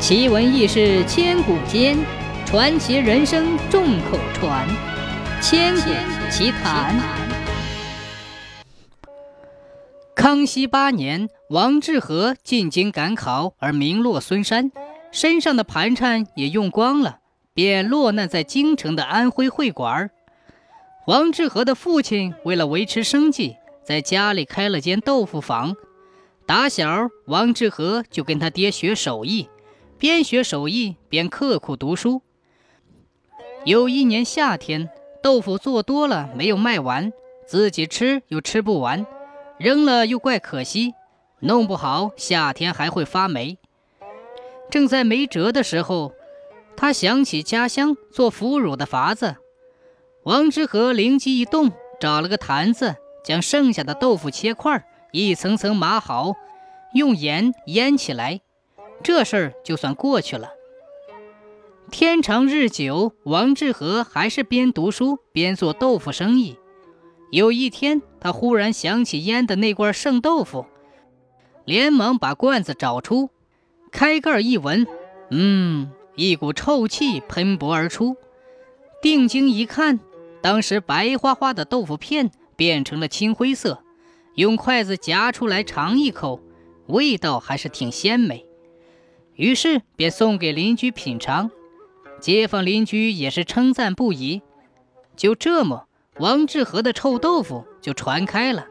奇闻异事千古间，传奇人生众口传。千古奇谈。康熙八年，王致和进京赶考而名落孙山，身上的盘缠也用光了，便落难在京城的安徽会馆。王致和的父亲为了维持生计，在家里开了间豆腐坊。打小，王致和就跟他爹学手艺，边学手艺边刻苦读书。有一年夏天，豆腐做多了没有卖完，自己吃又吃不完，扔了又怪可惜，弄不好夏天还会发霉。正在没辙的时候，他想起家乡做腐乳的法子。王之和灵机一动，找了个坛子，将剩下的豆腐切块，一层层码好，用盐腌起来，这事儿就算过去了。天长日久，王志和还是边读书边做豆腐生意。有一天，他忽然想起腌的那罐剩豆腐，连忙把罐子找出，开盖一闻，嗯，一股臭气喷薄而出。定睛一看。当时白花花的豆腐片变成了青灰色，用筷子夹出来尝一口，味道还是挺鲜美。于是便送给邻居品尝，街坊邻居也是称赞不已。就这么，王致和的臭豆腐就传开了。